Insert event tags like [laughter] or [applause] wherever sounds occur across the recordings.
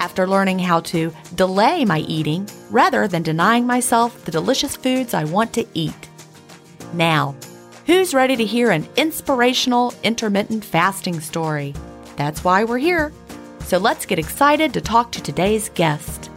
after learning how to delay my eating rather than denying myself the delicious foods I want to eat. Now, who's ready to hear an inspirational intermittent fasting story? That's why we're here. So let's get excited to talk to today's guest.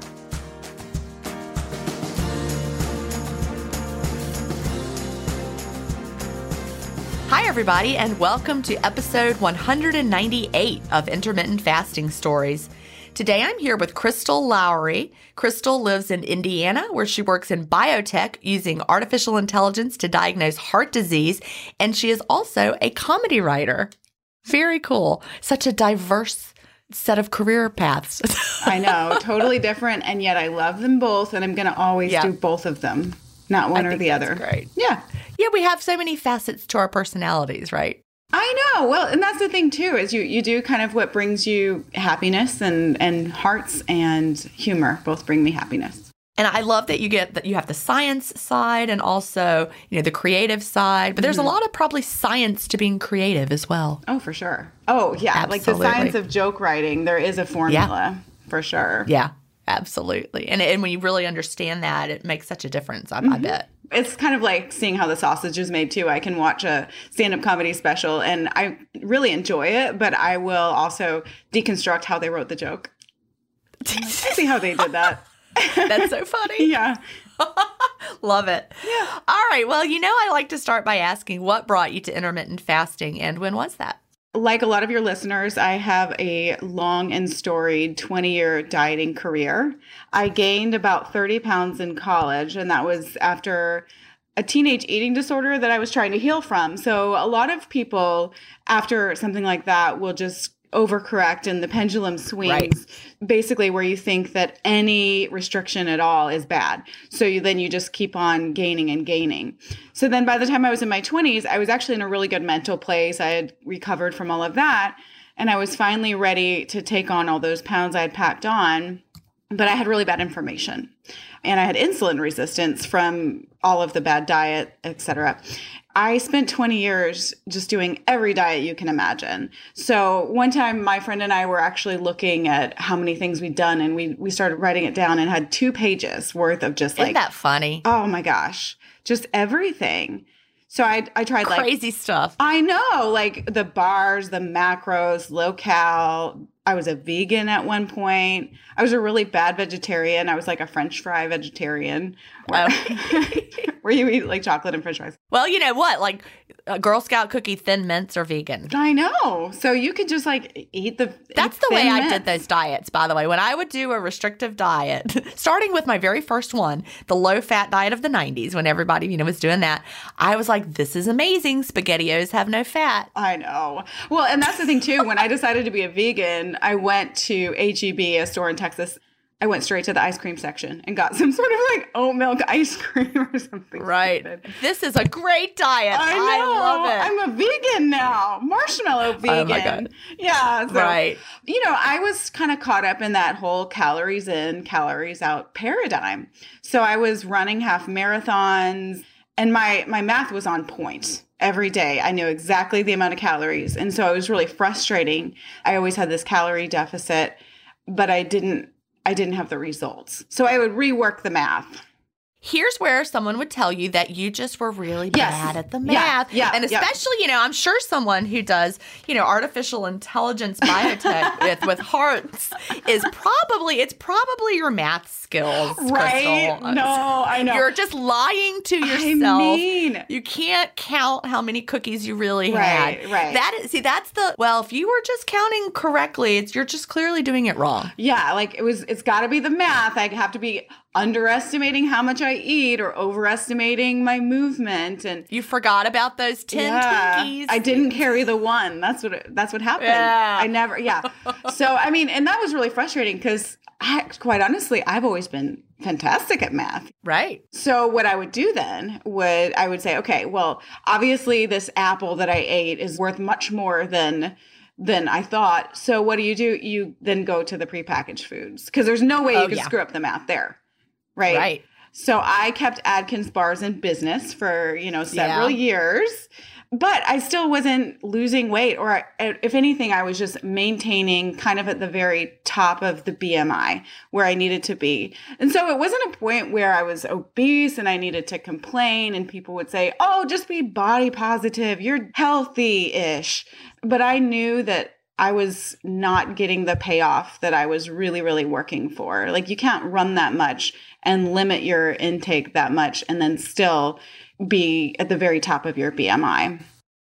Hi, everybody, and welcome to episode 198 of Intermittent Fasting Stories. Today I'm here with Crystal Lowery. Crystal lives in Indiana where she works in biotech using artificial intelligence to diagnose heart disease, and she is also a comedy writer. Very cool. Such a diverse set of career paths. [laughs] I know, totally different, and yet I love them both, and I'm going to always yeah. do both of them, not one I or the other. Great. Yeah. Yeah, we have so many facets to our personalities, right? I know. Well, and that's the thing too is you you do kind of what brings you happiness and and hearts and humor both bring me happiness. And I love that you get that you have the science side and also, you know, the creative side, but there's mm-hmm. a lot of probably science to being creative as well. Oh, for sure. Oh, yeah, absolutely. like the science of joke writing, there is a formula yeah. for sure. Yeah. Absolutely. And and when you really understand that, it makes such a difference, I, mm-hmm. I bet it's kind of like seeing how the sausage is made too. I can watch a stand-up comedy special and I really enjoy it, but I will also deconstruct how they wrote the joke. [laughs] see how they did that. That's so funny. [laughs] yeah. [laughs] Love it. Yeah. All right. Well, you know, I like to start by asking what brought you to intermittent fasting and when was that? Like a lot of your listeners, I have a long and storied 20 year dieting career. I gained about 30 pounds in college, and that was after a teenage eating disorder that I was trying to heal from. So, a lot of people after something like that will just overcorrect and the pendulum swings right. basically where you think that any restriction at all is bad. So you, then you just keep on gaining and gaining. So then by the time I was in my 20s, I was actually in a really good mental place. I had recovered from all of that and I was finally ready to take on all those pounds I had packed on but I had really bad information and I had insulin resistance from all of the bad diet, etc. I spent 20 years just doing every diet you can imagine. So one time my friend and I were actually looking at how many things we'd done and we we started writing it down and had two pages worth of just Isn't like that funny? oh my gosh, just everything. So I I tried like Crazy stuff. I know, like the bars, the macros, low cal. I was a vegan at one point. I was a really bad vegetarian. I was like a French fry vegetarian, where, um, [laughs] where you eat like chocolate and French fries. Well, you know what? Like a Girl Scout cookie thin mints are vegan. I know. So you could just like eat the. That's eat the way Thin I did those diets, by the way. When I would do a restrictive diet, [laughs] starting with my very first one, the low fat diet of the 90s, when everybody, you know, was doing that, I was like, this is amazing. SpaghettiOs have no fat. I know. Well, and that's the thing too. When I decided to be a vegan, I went to HEB, a store in Texas. I went straight to the ice cream section and got [laughs] some sort of like oat milk ice cream or something. stupid. This is a great diet. I know. love it. I'm a vegan now. Marshmallow vegan. Oh my God. Yeah. So, right. you know, I was kind of caught up in that whole calories in, calories out paradigm. So I was running half marathons and my my math was on point every day. I knew exactly the amount of calories. And so it was really frustrating. I always had this calorie deficit, but I didn't I didn't have the results. So I would rework the math. Here's where someone would tell you that you just were really Yes. bad at the math. yeah, and yeah. especially, you know, I'm sure someone who does, you know, artificial intelligence biotech [laughs] with, with hearts is probably, it's probably your math skills. Right? Crystal. No, I know. You're just lying to yourself. I mean, You can't count how many cookies you really Right, had. right. That is, see, that's the well. If you were just counting correctly, it's you're just clearly doing it wrong. Yeah, like it was it's got to be the math. I have to be underestimating how much I eat or overestimating my movement and You forgot about those ten yeah, Twinkies. I didn't carry the one. That's what it, that's what happened. Yeah. I never yeah. [laughs] so I mean, and that was really frustrating cuz I quite honestly, I've always been fantastic at math. Right. So what I would do then would I would say, okay, well, obviously this apple that I ate is worth much more than than I thought. So what do you do? You then go to the prepackaged foods because there's no way Oh, you can yeah. screw up the math there. Right. Right. So I kept Atkins bars in business for, you know, several Yeah. years, but I still wasn't losing weight or I- if anything I was just maintaining kind of at the very top of the BMI where I needed to be. And so it wasn't a point where I was obese and I needed to complain and people would say, "Oh, just be body positive. You're healthy-ish." But I knew that I was not getting the payoff that I was really, really working for. Like, you can't run that much and limit your intake that much and then still be at the very top of your BMI.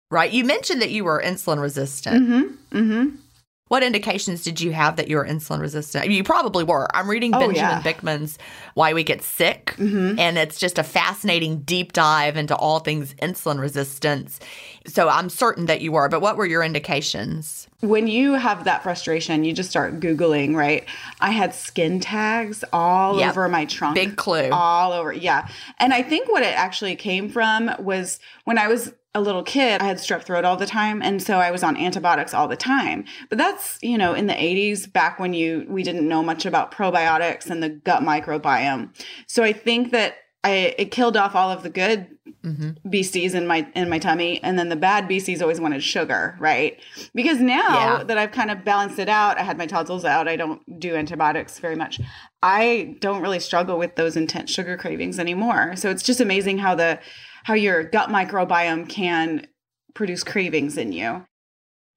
Right. You mentioned that you were insulin resistant. Mm-hmm. Mm-hmm. What indications did you have that you were insulin resistant? I mean, you probably were. I'm reading Oh, Benjamin yeah. Bikman's Why We Get Sick, Mm-hmm. and it's just a fascinating deep dive into all things insulin resistance. So I'm certain that you were, but what were your indications? When you have that frustration, you just start Googling, right? I had skin tags all Yep. over my trunk. Big clue. all over. Yeah. And I think what it actually came from was when I was a little kid, I had strep throat all the time. And so I was on antibiotics all the time. But that's, you know, in the 80s, back when you we didn't know much about probiotics and the gut microbiome. So I think that I it killed off all of the good hmm beasties in my in my tummy and then the bad beasties always wanted sugar right because now Yeah. that i've kind of balanced it out i had my tonsils out i don't do antibiotics very much i don't really struggle with those intense sugar cravings anymore so it's just amazing how the how your gut microbiome can produce cravings in you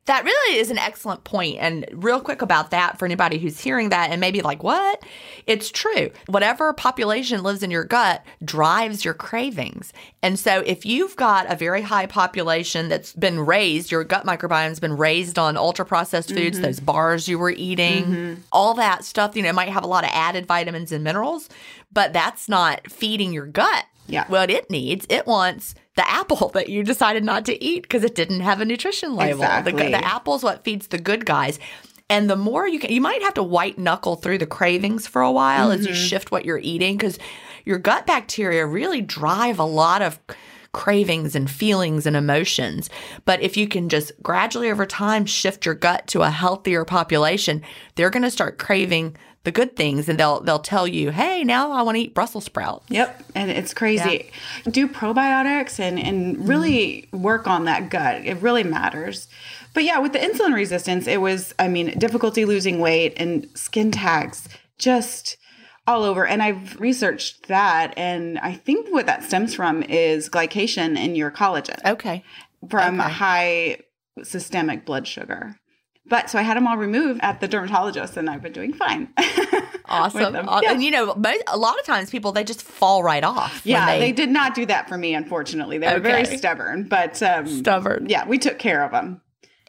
That really is an excellent point. And real quick about that for anybody who's hearing that and maybe like, what? It's true. Whatever population lives in your gut drives your cravings. And so if you've got a very high population that's been raised, your gut microbiome's been raised on ultra processed foods, mm-hmm. those bars you were eating, mm-hmm. all that stuff, you know, it might have a lot of added vitamins and minerals, but that's not feeding your gut. Yeah. What it needs, it wants the apple [laughs] that you decided not to eat because it didn't have a nutrition label. The, Exactly. the apple's what feeds the good guys. And the more you can, you might have to white knuckle through the cravings for a while as you Mm-hmm. shift what you're eating because your gut bacteria really drive a lot of cravings and feelings and emotions. But if you can just gradually over time shift your gut to a healthier population, they're going to start craving the good things and they'll they'll tell you, "Hey, now I want to eat Brussels sprouts." Yep, and it's crazy. Do probiotics and and really work on that gut. It really matters. But yeah, with the insulin resistance, it was I mean, difficulty losing weight and skin tags just all over. And I've researched that and I think what that stems from is glycation in your collagen Okay. from Okay. high systemic blood sugar. But so I had them all removed at the dermatologist and I've been doing fine. [laughs] Awesome. Yeah. And you know, most, a lot of times people they just fall right off. Yeah, they, they, did not do that for me, unfortunately. They were very stubborn, but um, Stubborn. Yeah, we took care of them.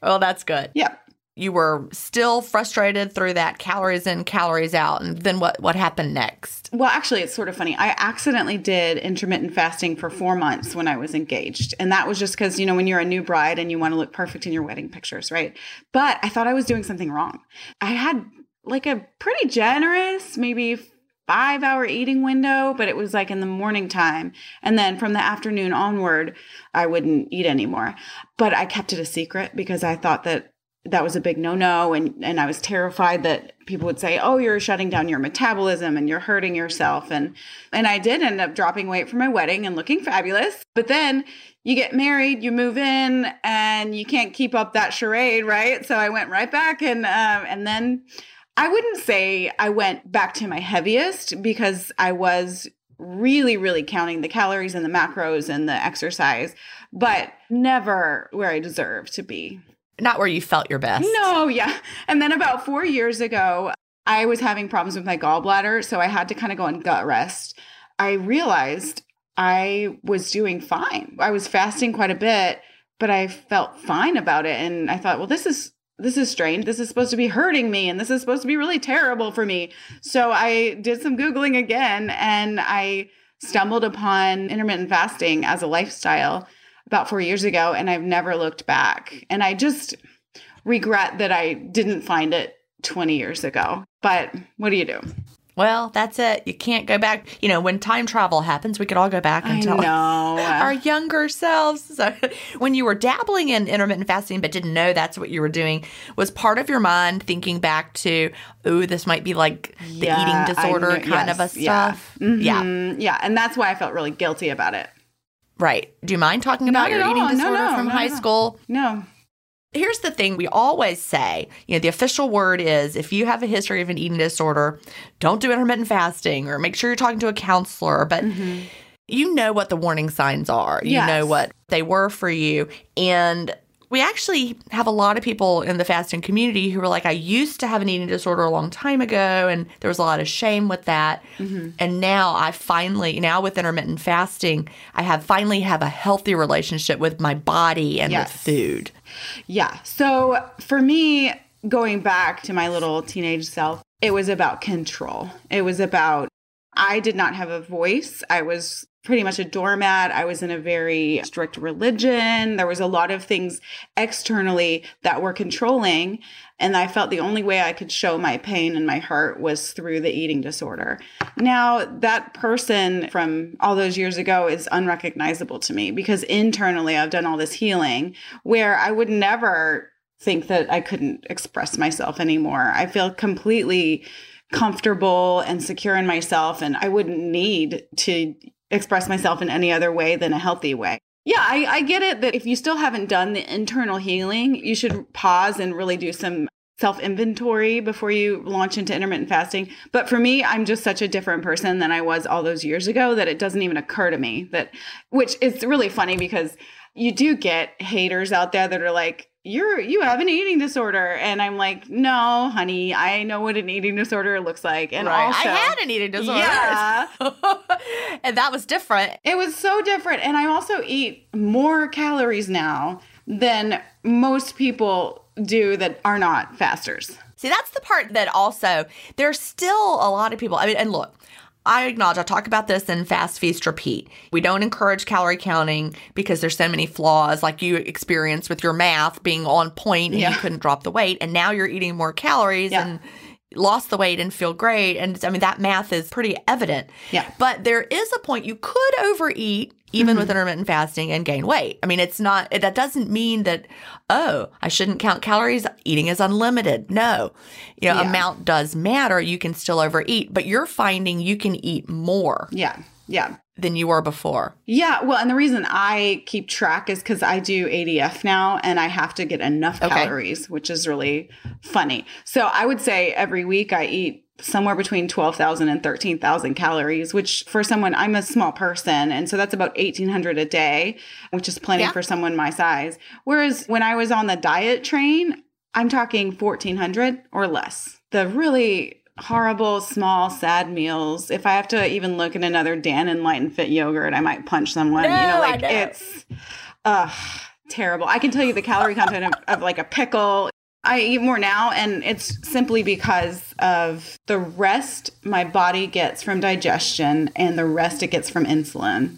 Oh, that's good. Yeah. You were still frustrated through that calories in, calories out, and then what? What happened next? Well, actually, it's sort of funny. I accidentally did intermittent fasting for four months when I was engaged. And that was just because, you know, when you're a new bride and you want to look perfect in your wedding pictures, right? But I thought I was doing something wrong. I had like a pretty generous, maybe five hour eating window, but it was like in the morning time. And then from the afternoon onward, I wouldn't eat anymore. But I kept it a secret because I thought that that was a big no-no and and I was terrified that people would say, "Oh, you're shutting down your metabolism and you're hurting yourself." And and I did end up dropping weight for my wedding and looking fabulous. But then you get married, you move in, and you can't keep up that charade, right? So I went right back and um, and then I wouldn't say I went back to my heaviest because I was really really counting the calories and the macros and the exercise, but never where I deserve to be. Not where you felt your best. No, yeah. And then about four years ago, I was having problems with my gallbladder. So I had to kind of go on gut rest. I realized I was doing fine. I was fasting quite a bit, but I felt fine about it. And I thought, well, this is this is strange. This is supposed to be hurting me and this is supposed to be really terrible for me. So I did some Googling again and I stumbled upon intermittent fasting as a lifestyle about four years ago and I've never looked back. And I just regret that I didn't find it 20 years ago. But what do you do? Well, that's it. You can't go back. You know, when time travel happens, we could all go back and tell [laughs] our younger selves. So, [laughs] when you were dabbling in intermittent fasting but didn't know that's what you were doing, was part of your mind thinking back to, oh, this might be like the Yeah, eating disorder knew- kind of a yes, yeah. stuff? Yeah. Mm-hmm. Yeah. And that's why I felt really guilty about it. Right. Do you mind talking about Not your at eating all. No, disorder no, from no, high school? No. Here's the thing we always say, you know, the official word is if you have a history of an eating disorder, don't do intermittent fasting or make sure you're talking to a counselor. But mm-hmm. you know what the warning signs are. You Yes. know what they were for you. And we actually have a lot of people in the fasting community who are like, I used to have an eating disorder a long time ago, and there was a lot of shame with that. Mm-hmm. And now I finally, now with intermittent fasting, I have finally have a healthy relationship with my body and Yes. with food. Yeah. So for me, going back to my little teenage self, it was about control. It was about, I did not have a voice. I was pretty much a doormat. I was in a very strict religion. There was a lot of things externally that were controlling. And I felt the only way I could show my pain and my hurt was through the eating disorder. Now, that person from all those years ago is unrecognizable to me because internally I've done all this healing where I would never think that I couldn't express myself anymore. I feel completely comfortable and secure in myself, and I wouldn't need to express myself in any other way than a healthy way. Yeah, I, I get it that if you still haven't done the internal healing, you should pause and really do some self inventory before you launch into intermittent fasting. But for me, I'm just such a different person than I was all those years ago that it doesn't even occur to me that, which is really funny because you do get haters out there that are like, you're you have an eating disorder and i'm like no honey i know what an eating disorder looks like and also I had an eating disorder. Yeah. [laughs] and that was different. it was so different and i also eat more calories now than most people do that are not fasters See, that's the part that also there's still a lot of people. I mean, and look, I acknowledge I talk about this in Fast Feast Repeat. We don't encourage calorie counting because there's so many flaws, like you experienced with your math being on point and Yeah. you couldn't drop the weight, and now you're eating more calories Yeah. and lost the weight and feel great. And I mean, that math is pretty evident. Yeah. But there is a point you could overeat even mm-hmm. with intermittent fasting and gain weight. I mean, it's not, it, that doesn't mean that, oh, I shouldn't count calories. Eating is unlimited. No, you know, yeah. amount does matter. You can still overeat, but you're finding you can eat more. Yeah. Yeah. Than you were before. Yeah. Well, and the reason I keep track is because I do ADF now and I have to get enough okay. calories, which is really funny. So I would say every week I eat somewhere between 12,000 and 13,000 calories, which for someone, I'm a small person. And so that's about 1,800 a day, which is plenty yeah. for someone my size. Whereas when I was on the diet train, I'm talking 1,400 or less. The really horrible, small, sad meals. If I have to even look at another Dannon Light and Fit yogurt, I might punch someone. No, you know, like know. it's uh terrible. I can tell you the calorie content of, of like a pickle. I eat more now, and it's simply because of the rest my body gets from digestion and the rest it gets from insulin.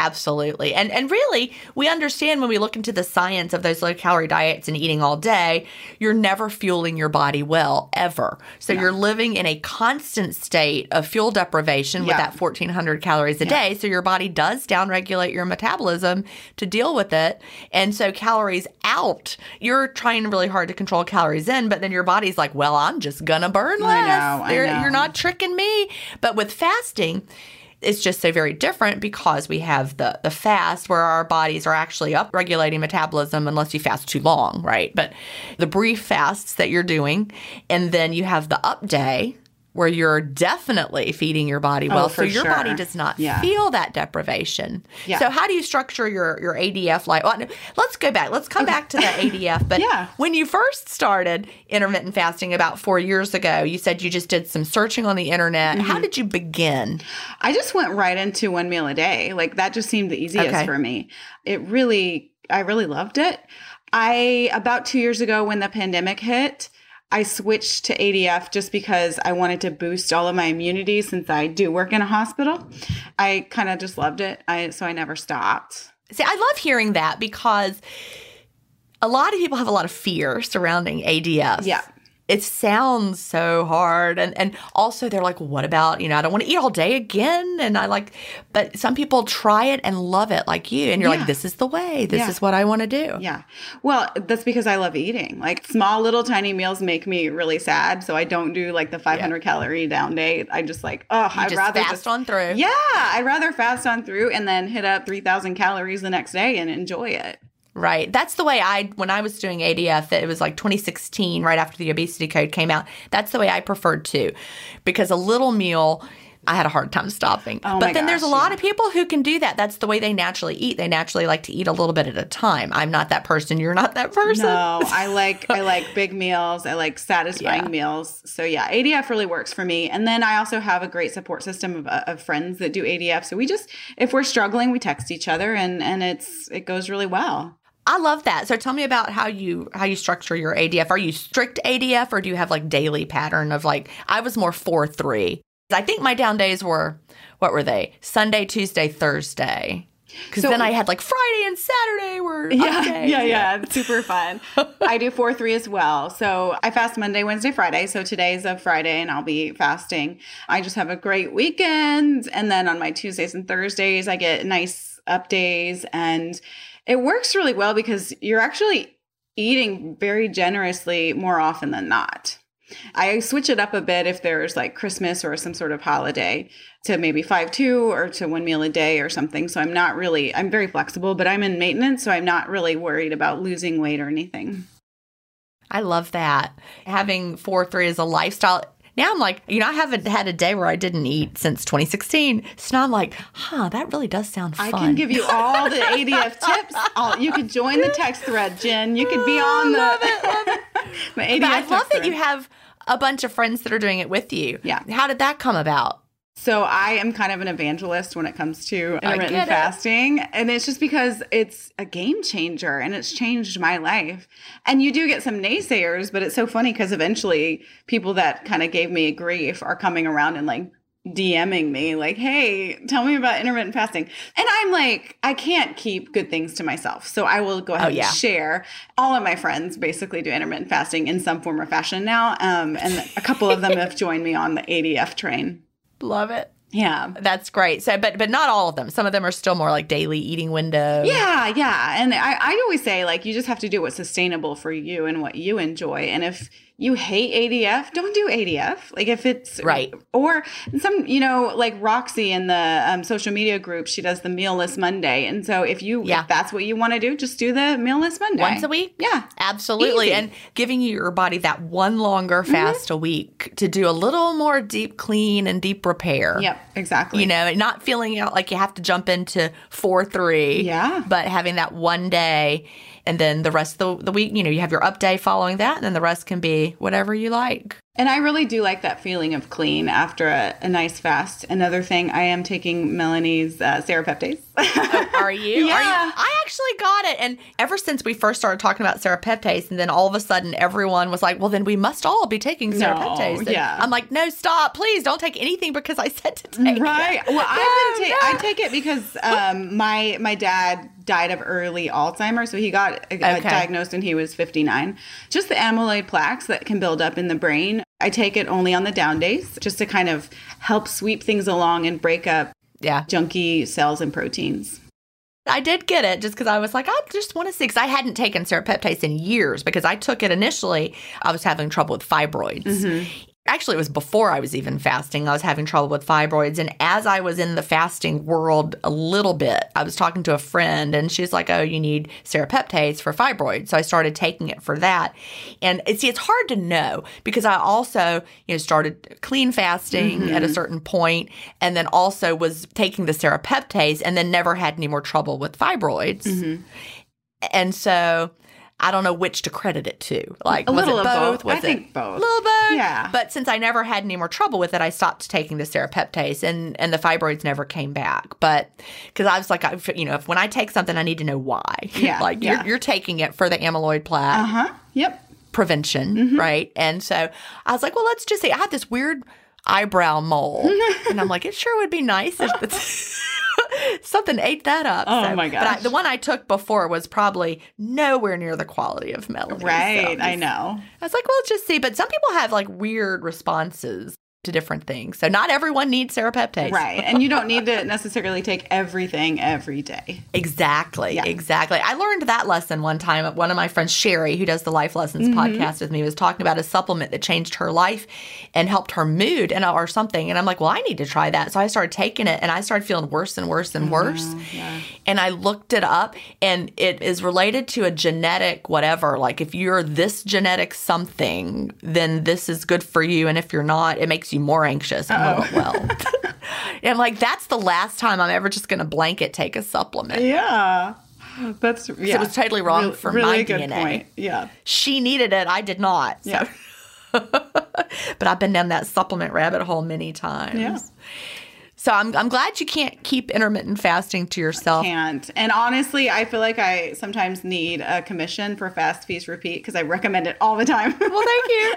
Absolutely. And and really, we understand when we look into the science of those low calorie diets and eating all day, you're never fueling your body well ever. So yeah. you're living in a constant state of fuel deprivation yeah. with that 1400 calories a yeah. day. So your body does downregulate your metabolism to deal with it. And so calories out, you're trying really hard to control calories in, but then your body's like, "Well, I'm just going to burn less." I know, I know. You're not tricking me. But with fasting, it's just so very different because we have the the fast where our bodies are actually up regulating metabolism unless you fast too long, right? But the brief fasts that you're doing, and then you have the up day where you're definitely feeding your body well. Oh, so your sure. body does not yeah. feel that deprivation. Yeah. So how do you structure your, your ADF life? Well, let's go back. Let's come okay. back to the [laughs] ADF. But yeah. when you first started intermittent fasting about four years ago, you said you just did some searching on the internet. Mm-hmm. How did you begin? I just went right into one meal a day. Like that just seemed the easiest okay. for me. It really, I really loved it. I, about two years ago when the pandemic hit, I switched to ADF just because I wanted to boost all of my immunity since I do work in a hospital. I kind of just loved it. I so I never stopped. See, I love hearing that because a lot of people have a lot of fear surrounding ADF. Yeah it sounds so hard. And and also they're like what about you know i don't want to eat all day again. And i like but some people try it and love it like you and you're yeah. like this is the way. This yeah. is what i want to do. Yeah. Well that's because i love eating. Like small little tiny meals make me really sad so i don't do like the 500 yeah. calorie down day. I just like oh you i'd rather fast just, on through. Yeah i'd rather fast on through and then hit up 3000 calories the next day and enjoy it Right. That's the way I, when I was doing ADF, it was like 2016, right after the obesity code came out. That's the way I preferred to, because a little meal, I had a hard time stopping. Oh but then there's a gosh, lot yeah. of people who can do that. That's the way they naturally eat. They naturally like to eat a little bit at a time. I'm not that person. You're not that person. No, I [laughs] like I like big meals. I like satisfying Yeah. meals. So yeah, ADF really works for me. And then I also have a great support system of, uh, of friends that do ADF. So we just if we're struggling, we text each other, and and it's it goes really well. I love that. So tell me about how you how you structure your ADF. Are you strict ADF or do you have like daily pattern of like I was more 4 3. I think my down days were what were they? Sunday, Tuesday, Thursday. Cuz So- then I had like Friday and Saturday were Yeah, days. yeah, yeah. Super fun. I do four three as well. So I fast Monday, Wednesday, Friday. So today's a Friday, and I'll be fasting. I just have a great weekend, and then on my Tuesdays and Thursdays, I get nice up days, and it works really well because you're actually eating very generously more often than not. I switch it up a bit if there's like Christmas or some sort of holiday to maybe 5 2 or to one meal a day or something. So I'm not really, I'm very flexible, but I'm in maintenance. So I'm not really worried about losing weight or anything. I love that. Having 4 3 as a lifestyle. Now I'm like, you know, I haven't had a day where I didn't eat since 2016. So now I'm like, huh, that really does sound fun. I can give you all the ADF [laughs] tips. All, you could join the text thread, Gin. You could be on the, the ADF [laughs] But I love that thread. you have a bunch of friends that are doing it with you. Yeah. How did that come about? So I am kind of an evangelist when it comes to intermittent get it. fasting. And it's just because it's a game changer and it's changed my life. And you do get some naysayers, but it's so funny because eventually people that kind of gave me grief are coming around and like DMing me, like, hey, tell me about intermittent fasting. And I'm like, I can't keep good things to myself. So I will go ahead Oh, yeah. and share. All of my friends basically do intermittent fasting in some form or fashion now. Um, and a couple of them [laughs] have joined me on the ADF train. Love it. Yeah. That's great. So, but but not all of them. Some of them are still more like daily eating window. Yeah, yeah. And I, I always say, like, you just have to do what's sustainable for you and what you enjoy. And if you hate ADF, don't do ADF. Like, if it's Right. Or some, you know, like Roxy in the um, social media group, she does the mealless Monday. And so if you, Yeah. if that's what you want to do, just do the mealless Monday. Once a week? Yeah. Absolutely. Easy. And giving your body that one longer Mm-hmm. fast a week to do a little more deep clean and deep repair. Yep, exactly. You know, not feeling out like you have to jump into four three. Yeah. But having that one day and then the rest of the, the week, you know, you have your up day following that, and then the rest can be whatever you like. And I really do like that feeling of clean after a, a nice fast. Another thing, I am taking Melanie's uh, serapeptase. [laughs] Are you? Yeah. Are you? I actually got it. And ever since we first started talking about serapeptase, and then all of a sudden everyone was like, well, then we must all be taking No, serapeptase. And yeah. I'm like, no, stop. Please don't take anything because I said to take it. Right. Well, I've been [laughs] No, ta- no. I take it because um, my my dad died of early Alzheimer's, so he got uh, Okay. diagnosed when he was 59. Just the amyloid plaques that can build up in the brain. I take it only on the down days, just to kind of help sweep things along and break up Yeah. junky cells and proteins. I did get it just because I was like, I just want to see. Because I hadn't taken serapeptase in years because I took it initially. I was having trouble with fibroids. Mm-hmm. Actually, it was before I was even fasting. I was having trouble with fibroids. And as I was in the fasting world a little bit, I was talking to a friend and she's like, Oh, you need serapeptase for fibroids. So I started taking it for that. And see, it's hard to know because I also, you know, started clean fasting at a mm-hmm. certain point and then also was taking the serapeptase and then never had any more trouble with fibroids. Mm-hmm. And so I don't know which to credit it to. Like, A was little it of both? both. Was I it think both. A little both. Yeah. But since I never had any more trouble with it, I stopped taking the serapeptase, and and the fibroids never came back. But because I was like, I, you know, if when I take something, I need to know why. [laughs] Yeah, like yeah. you're you're taking it for the amyloid plaque Uh huh. Yep. prevention, Mm-hmm. right? And so I was like, well, let's just say I had this weird eyebrow mole, [laughs] and I'm like, it sure would be nice if it's- [laughs] something ate that up. Oh So- my But I, the one I took before was probably nowhere near the quality of Melanie. Right. So I know. I was like, well, let's just see. But some people have like weird responses. To different things. So not everyone needs serapeptase. Right. And you don't need to necessarily take everything every day. Exactly. Yeah. Exactly. I learned that lesson one time. One of my friends, Sherry, who does the Life Lessons mm-hmm. podcast with me, was talking about a supplement that changed her life and helped her mood and or something. And I'm like, well, I need to try that. So I started taking it and I started feeling worse and worse and worse. Uh-huh. yeah. And I looked it up and it is related to a genetic whatever. Like if you're this genetic something, then this is good for you. And if you're not, it makes you more anxious. I'm oh. well. [laughs] and like, that's the last time I'm ever just going to blanket take a supplement. Yeah. That's yeah. it was totally wrong for really my DNA. point. Yeah. She needed it. I did not. So. Yeah. [laughs] but I've been down that supplement rabbit hole many times. Yeah. So I'm, I'm glad you can't keep intermittent fasting to yourself. I Can't. And honestly, I feel like I sometimes need a commission for Fast Feast Repeat because I recommend it all the time. [laughs] Well, thank you.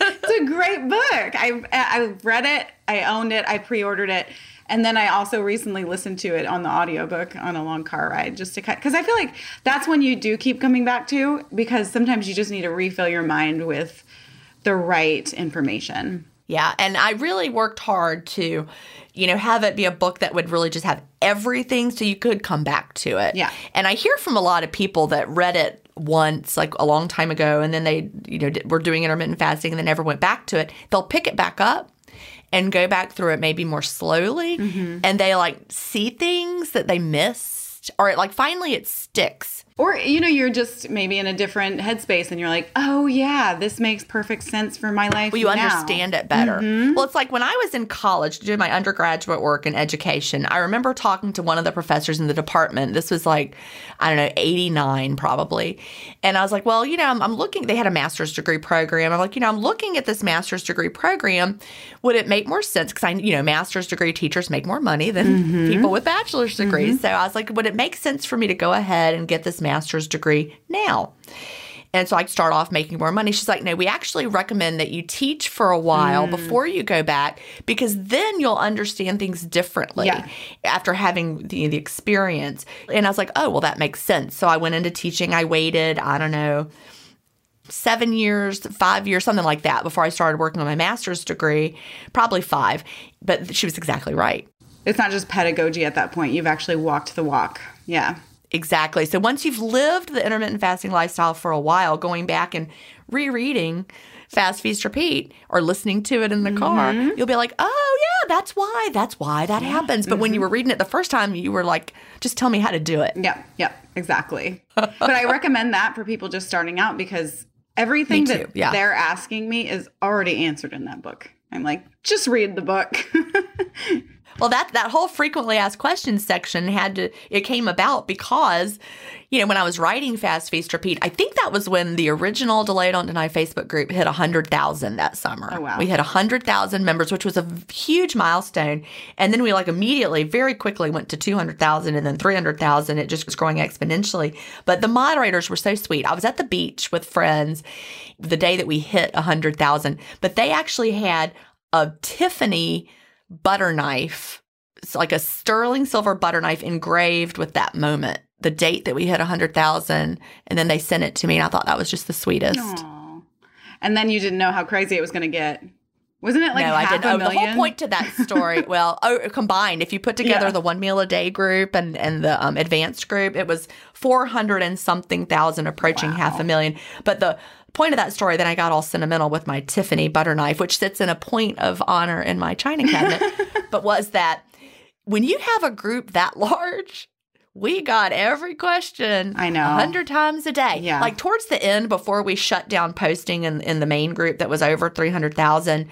[laughs] it's a great book. I I read it, I owned it, I pre-ordered it, and then I also recently listened to it on the audiobook on a long car ride just to cut because I feel like that's when you do keep coming back to because sometimes you just need to refill your mind with the right information. Yeah, and I really worked hard to, you know, have it be a book that would really just have everything so you could come back to it. Yeah. And I hear from a lot of people that read it once like a long time ago and then they, you know, did- were doing intermittent fasting and they never went back to it. They'll pick it back up and go back through it maybe more slowly mm-hmm. and they like see things that they missed or it, like finally it sticks. Or you know, you're just maybe in a different headspace and you're like, "Oh yeah, this makes perfect sense for my life." Well, you now." understand it better. Mm-hmm. Well, it's like when I was in college doing my undergraduate work in education, I remember talking to one of the professors in the department. This was like, I don't know, 89 probably. And I was like, well, you know, I'm, I'm looking, they had a master's degree program. I'm like, you know, I'm looking at this master's degree program. Would it make more sense? Because I, you know, master's degree teachers make more money than mm-hmm. people with bachelor's degrees. Mm-hmm. So I was like, would it make sense for me to go ahead and get this master's degree now? And so I start off making more money. She's like, no, we actually recommend that you teach for a while hmm. before you go back because then you'll understand things differently Yeah. after having the, the experience. And I was like, oh, well, that makes sense. So I went into teaching. I waited, I don't know, seven years, five years, something like that before I started working on my master's degree, probably five. But she was exactly right. It's not just pedagogy at that point. You've actually walked the walk. Yeah. Exactly. So once you've lived the intermittent fasting lifestyle for a while, going back and rereading Fast Feast Repeat or listening to it in the car, mm-hmm. you'll be like, oh, yeah, that's why. That's why that happens. But when you mm-hmm. were reading it the first time, you were like, just tell me how to do it. Yep, yep, exactly. but I recommend that for people just starting out because everything that yeah. they're asking me is already answered in that book. I'm like, just read the book. [laughs] Well, that that whole frequently asked questions section had to it came about because, you know, when I was writing Fast Feast Repeat, I think that was when the original Delay Don't Deny Facebook group hit hundred thousand that summer. Oh, wow. We hit hundred thousand members, which was a huge milestone. And then we like immediately, very quickly went to two hundred thousand and then three hundred thousand. It just was growing exponentially. But the moderators were so sweet. I was at the beach with friends the day that we hit hundred thousand, but they actually had a Tiffany butter knife. It's like a sterling silver butter knife engraved with that moment, the date that we hit 100,000. And then they sent it to me. And I thought that was just the sweetest. Aw. and then you didn't know how crazy it was going to get. Wasn't it like no, I half didn't. a Oh, the whole point to that story, [laughs] well, oh, combined, if you put together Yeah. the one meal a day group and, and the um, advanced group, it was 400 and something thousand, approaching Wow. half a million. But the point of that story, then I got all sentimental with my Tiffany butter knife, which sits in a point of honor in my china cabinet, [laughs] but was that when you have a group that large, we got every question I know. a hundred times a day. Yeah. Like towards the end, before we shut down posting in, in the main group that was over 300,000,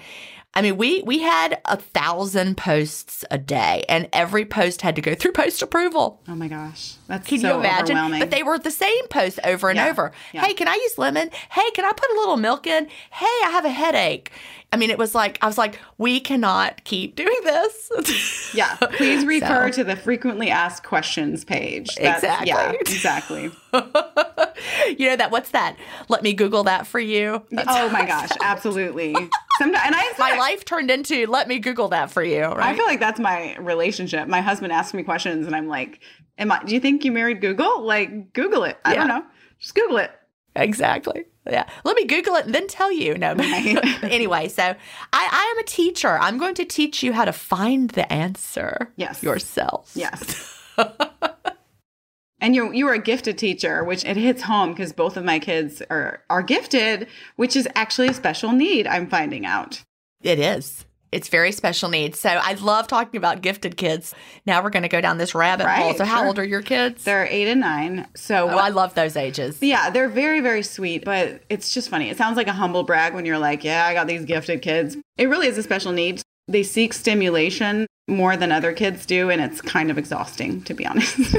I mean, we we had a thousand posts a day, and every post had to go through post approval. Oh my gosh, that's Can so you imagine? But they were the same post over and Yeah. over. Yeah. Hey, can I use lemon? Hey, can I put a little milk in? Hey, I have a headache. I mean, it was like I was like, we cannot keep doing this. [laughs] yeah, please refer So- to the frequently asked questions page. That's- Yeah, Exactly. exactly. [laughs] you know that? What's that? Let me Google that for you. That's oh my gosh, felt. absolutely. Sometimes, and I, [laughs] My life turned into let me Google that for you. I feel like that's my relationship. My husband asks me questions, and I'm like, "Am I? Do you think you married Google? Like, Google it. I don't know. Just Google it." Exactly. Yeah. Let me Google it and then tell you. No, but [laughs] anyway, so I, I am a teacher. I'm going to teach you how to find the answer Yes. yourself. Yes. [laughs] and you you are a gifted teacher, which it hits home because both of my kids are are gifted, which is actually a special need. I'm finding out. It is. It's very special needs. So I love talking about gifted kids. Now we're going to go down this rabbit hole. Right, So how sure. old are your kids? They're eight and nine. So oh, I love those ages. yeah, they're very very sweet, but it's just funny. It sounds like a humble brag when you're like, "Yeah, I got these gifted kids." It really is a special need. They seek stimulation more than other kids do, and it's kind of exhausting, to be honest. [laughs]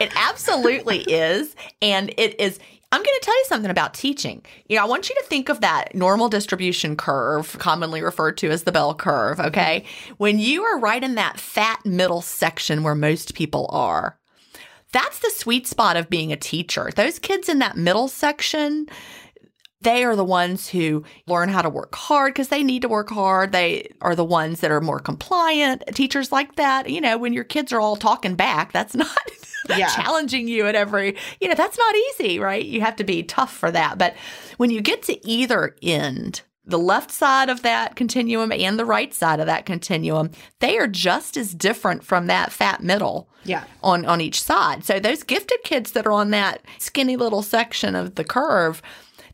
It absolutely is. And it is. I'm going to tell you something about teaching. You know, I want you to think of that normal distribution curve, commonly referred to as the bell curve. Okay. When you are right in that fat middle section where most people are, that's the sweet spot of being a teacher. Those kids in that middle section, they are the ones who learn how to work hard because they need to work hard. They are the ones that are more compliant. Teachers like that, you know, when your kids are all talking back, that's [laughs] not [laughs] Yeah. challenging you at every, you know, that's not easy, right? You have to be tough for that. But when you get to either end, the left side of that continuum and the right side of that continuum, they are just as different from that fat middle yeah. on on each side. So those gifted kids that are on that skinny little section of the curve,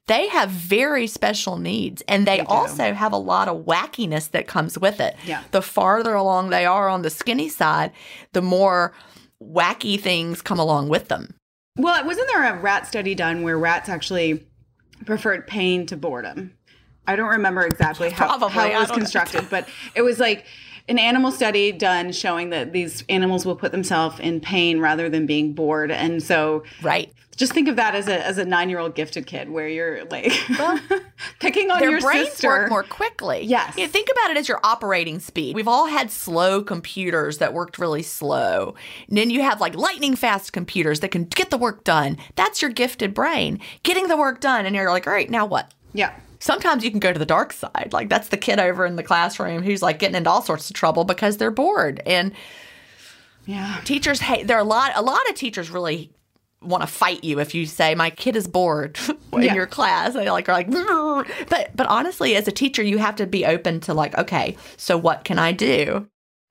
they have very special needs and they, They also have a lot of wackiness that comes with it. Yeah. The farther along they are on the skinny side, the more wacky things come along with them. Well, wasn't there a rat study done where rats actually preferred pain to boredom? I don't remember exactly how, Probably, how it was constructed, but it was like an animal study done showing that these animals will put themselves in pain rather than being bored. And so Right. just think of that as a as a nine year old gifted kid where you're like Well, [laughs] picking on their your brains sister. work more quickly. Yes. You think about it as your operating speed. We've all had slow computers that worked really slow. And then you have like lightning fast computers that can get the work done. That's your gifted brain getting the work done. And you're like, all right, now what? Yeah. Sometimes you can go to the dark side. Like that's the kid over in the classroom who's like getting into all sorts of trouble because they're bored. And Yeah. teachers hate there are a lot a lot of teachers really want to fight you if you say my kid is bored [laughs] in Yeah. your class they like are like "Brr." but but honestly as a teacher you have to be open to like okay so what can i do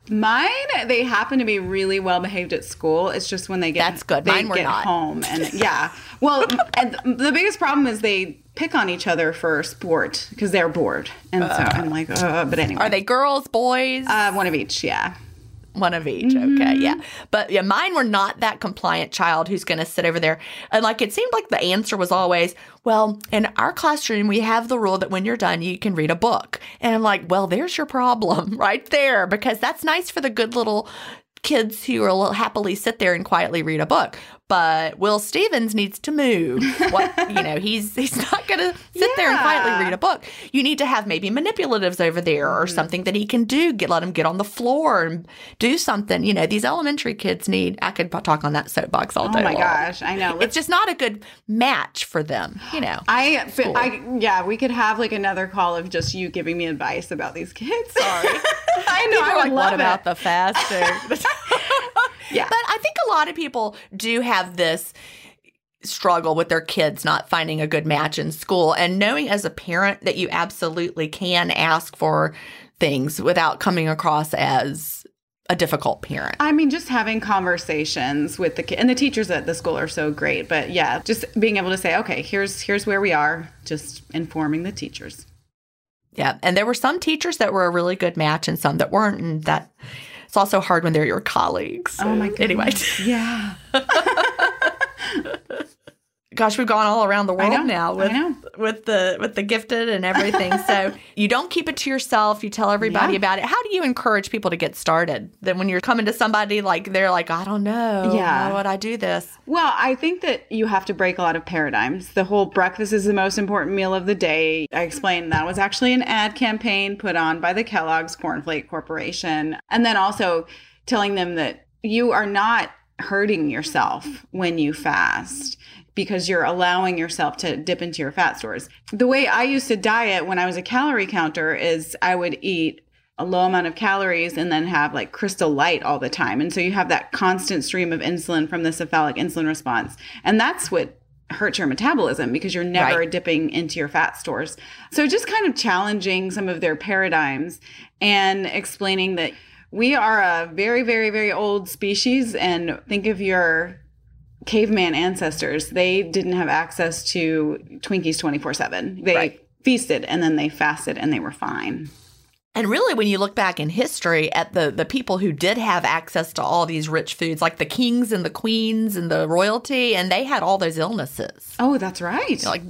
Mine, they happen to be really well behaved at school. It's just when they get That's good. They Mine were get not. home, and yeah. Well, and the biggest problem is they pick on each other for sport because they're bored, and so I'm like, uh, but anyway, are they girls boys uh, one of each? Yeah, one of each okay Mm-hmm. yeah. But yeah mine were not that compliant child who's going to sit over there. And like it seemed like the answer was always well in our classroom we have the rule that when you're done you can read a book. And i'm like well there's your problem [laughs] right there because that's nice for the good little kids who will happily sit there and quietly read a book but will Stephens needs to move what [laughs] you know he's he's not going to sit there and quietly read a book you need to have maybe manipulatives over there Mm-hmm. or something that he can do get let him get on the floor and do something you know these elementary kids need i could talk on that soapbox all day. Oh my long. gosh, I know. it's just not a good match for them you know I, I, yeah, we could have like another call of just you giving me advice about these kids. Sorry, [laughs] [laughs] I know. People I would like, love what it. about the fasting? Yeah. But I think a lot of people do have this struggle with their kids not finding a good match in school and knowing as a parent that you absolutely can ask for things without coming across as a difficult parent. I mean, just having conversations with the kid and the teachers at the school are so great. But yeah, just being able to say, okay, here's here's where we are. Just informing the teachers. Yeah. And there were some teachers that were a really good match and some that weren't. And that it's also hard when they're your colleagues. Oh my goodness. Anyway. Yeah. [laughs] gosh, we've gone all around the world know, now with with the with the gifted and everything. so [laughs] you don't keep it to yourself. You tell everybody Yeah. about it. How do you encourage people to get started? Then when you're coming to somebody like they're like, I don't know, Yeah. how would I do this? Well, I think that you have to break a lot of paradigms. The whole breakfast is the most important meal of the day. I explained that was actually an ad campaign put on by the Kellogg's Cornflake Corporation. And then also telling them that you are not hurting yourself when you fast because you're allowing yourself to dip into your fat stores. The way I used to diet when I was a calorie counter is I would eat a low amount of calories and then have like crystal light all the time. And so you have that constant stream of insulin from the cephalic insulin response. And that's what hurts your metabolism because you're never Right. dipping into your fat stores. So just kind of challenging some of their paradigms and explaining that we are a very, very, very old species. And think of your caveman ancestors. They didn't have access to Twinkies 24 7. They Right. feasted and then they fasted and they were fine. And really, when you look back in history at the, the people who did have access to all these rich foods, like the kings and the queens and the royalty, and they had all those illnesses. Oh, that's right. Like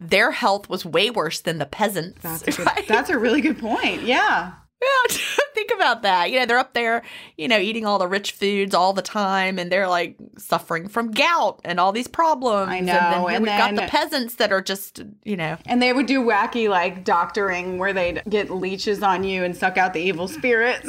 their health was way worse than the peasants. that's, a good, [laughs] right? that's a really good point. Yeah. Yeah, [laughs] think about that. You know, they're up there, you know, eating all the rich foods all the time, and they're like suffering from gout and all these problems. I And know, then and we've got the peasants that are just, you know, And they would do wacky like doctoring where they'd get leeches on you and suck out the evil spirits.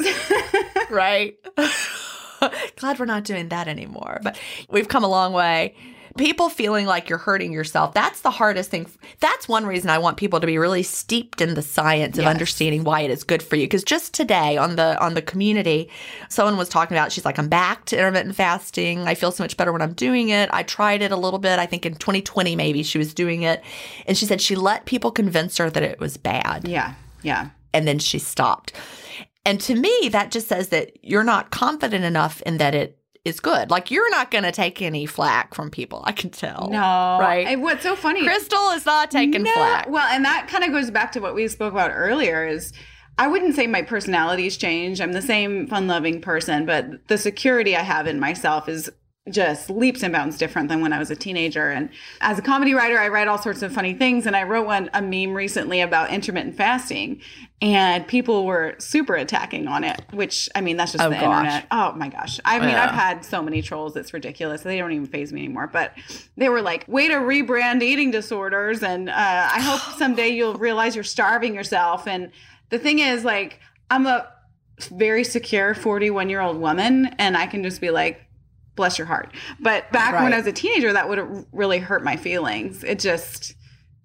[laughs] right? [laughs] Glad we're not doing that anymore. But we've come a long way. People feeling like you're hurting yourself, that's the hardest thing. That's one reason I want people to be really steeped in the science of Yes. understanding why it is good for you. Because just today on the on the community, someone was talking about she's like, I'm back to intermittent fasting. I feel so much better when I'm doing it. I tried it a little bit. I think in 2020 maybe she was doing it. And she said she let people convince her that it was bad yeah. Yeah. and then she stopped. And to me, that just says that you're not confident enough in that it is good. Like you're not going to take any flack from people. I can tell. No. right? And what's so funny Crystal is not taking No, flack. Well, and that kind of goes back to what we spoke about earlier is I wouldn't say my personality's changed. I'm the same fun-loving person, but the security I have in myself is just leaps and bounds different than when I was a teenager. And as a comedy writer, I write all sorts of funny things. And I wrote one a meme recently about intermittent fasting, and people were super attacking on it. Which I mean, that's just Oh, the gosh. internet. Oh my gosh! I mean, Yeah. I've had so many trolls. It's ridiculous. They don't even phase me anymore. But they were like, "Way to rebrand eating disorders," and uh, I hope [sighs] someday you'll realize you're starving yourself. And the thing is, like, I'm a very secure 41 year old woman, and I can just be like, bless your heart. But back when I was a teenager, that would have really hurt my feelings. It just,